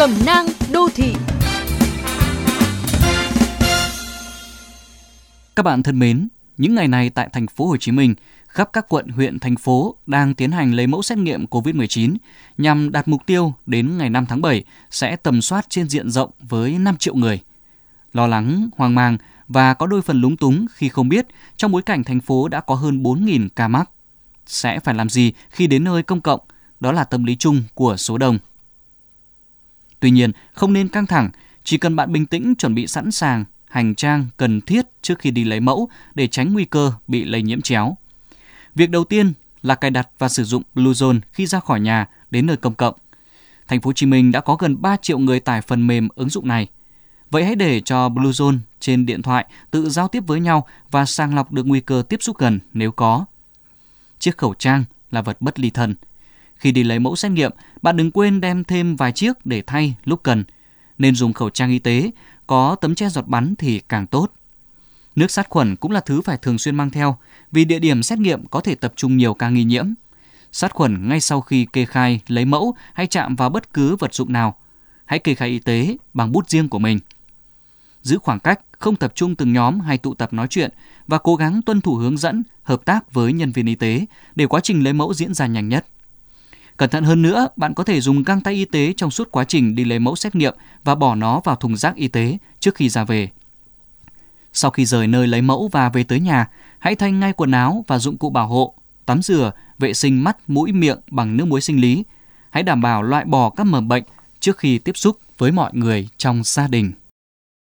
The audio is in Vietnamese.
Cẩm nang đô thị Các bạn thân mến, những ngày này tại thành phố Hồ Chí Minh, khắp các quận, huyện, thành phố đang tiến hành lấy mẫu xét nghiệm COVID-19 nhằm đạt mục tiêu đến ngày 5 tháng 7 sẽ tầm soát trên diện rộng với 5 triệu người. Lo lắng, hoang mang và có đôi phần lúng túng khi không biết trong bối cảnh thành phố đã có hơn 4.000 ca mắc. Sẽ phải làm gì khi đến nơi công cộng? Đó là tâm lý chung của số đông. Tuy nhiên, không nên căng thẳng, chỉ cần bạn bình tĩnh chuẩn bị sẵn sàng hành trang cần thiết trước khi đi lấy mẫu để tránh nguy cơ bị lây nhiễm chéo. Việc đầu tiên là cài đặt và sử dụng Bluezone khi ra khỏi nhà đến nơi công cộng. Thành phố Hồ Chí Minh đã có gần 3 triệu người tải phần mềm ứng dụng này. Vậy hãy để cho Bluezone trên điện thoại tự giao tiếp với nhau và sàng lọc được nguy cơ tiếp xúc gần nếu có. Chiếc khẩu trang là vật bất ly thân. Khi đi lấy mẫu xét nghiệm, bạn đừng quên đem thêm vài chiếc để thay lúc cần. Nên dùng khẩu trang y tế, có tấm che giọt bắn thì càng tốt. Nước sát khuẩn cũng là thứ phải thường xuyên mang theo vì địa điểm xét nghiệm có thể tập trung nhiều ca nghi nhiễm. Sát khuẩn ngay sau khi kê khai, lấy mẫu hay chạm vào bất cứ vật dụng nào. Hãy kê khai y tế bằng bút riêng của mình. Giữ khoảng cách, không tập trung từng nhóm hay tụ tập nói chuyện và cố gắng tuân thủ hướng dẫn, hợp tác với nhân viên y tế để quá trình lấy mẫu diễn ra nhanh nhất. Cẩn thận hơn nữa, bạn có thể dùng găng tay y tế trong suốt quá trình đi lấy mẫu xét nghiệm và bỏ nó vào thùng rác y tế trước khi ra về. Sau khi rời nơi lấy mẫu và về tới nhà, hãy thay ngay quần áo và dụng cụ bảo hộ, tắm rửa, vệ sinh mắt, mũi, miệng bằng nước muối sinh lý. Hãy đảm bảo loại bỏ các mầm bệnh trước khi tiếp xúc với mọi người trong gia đình.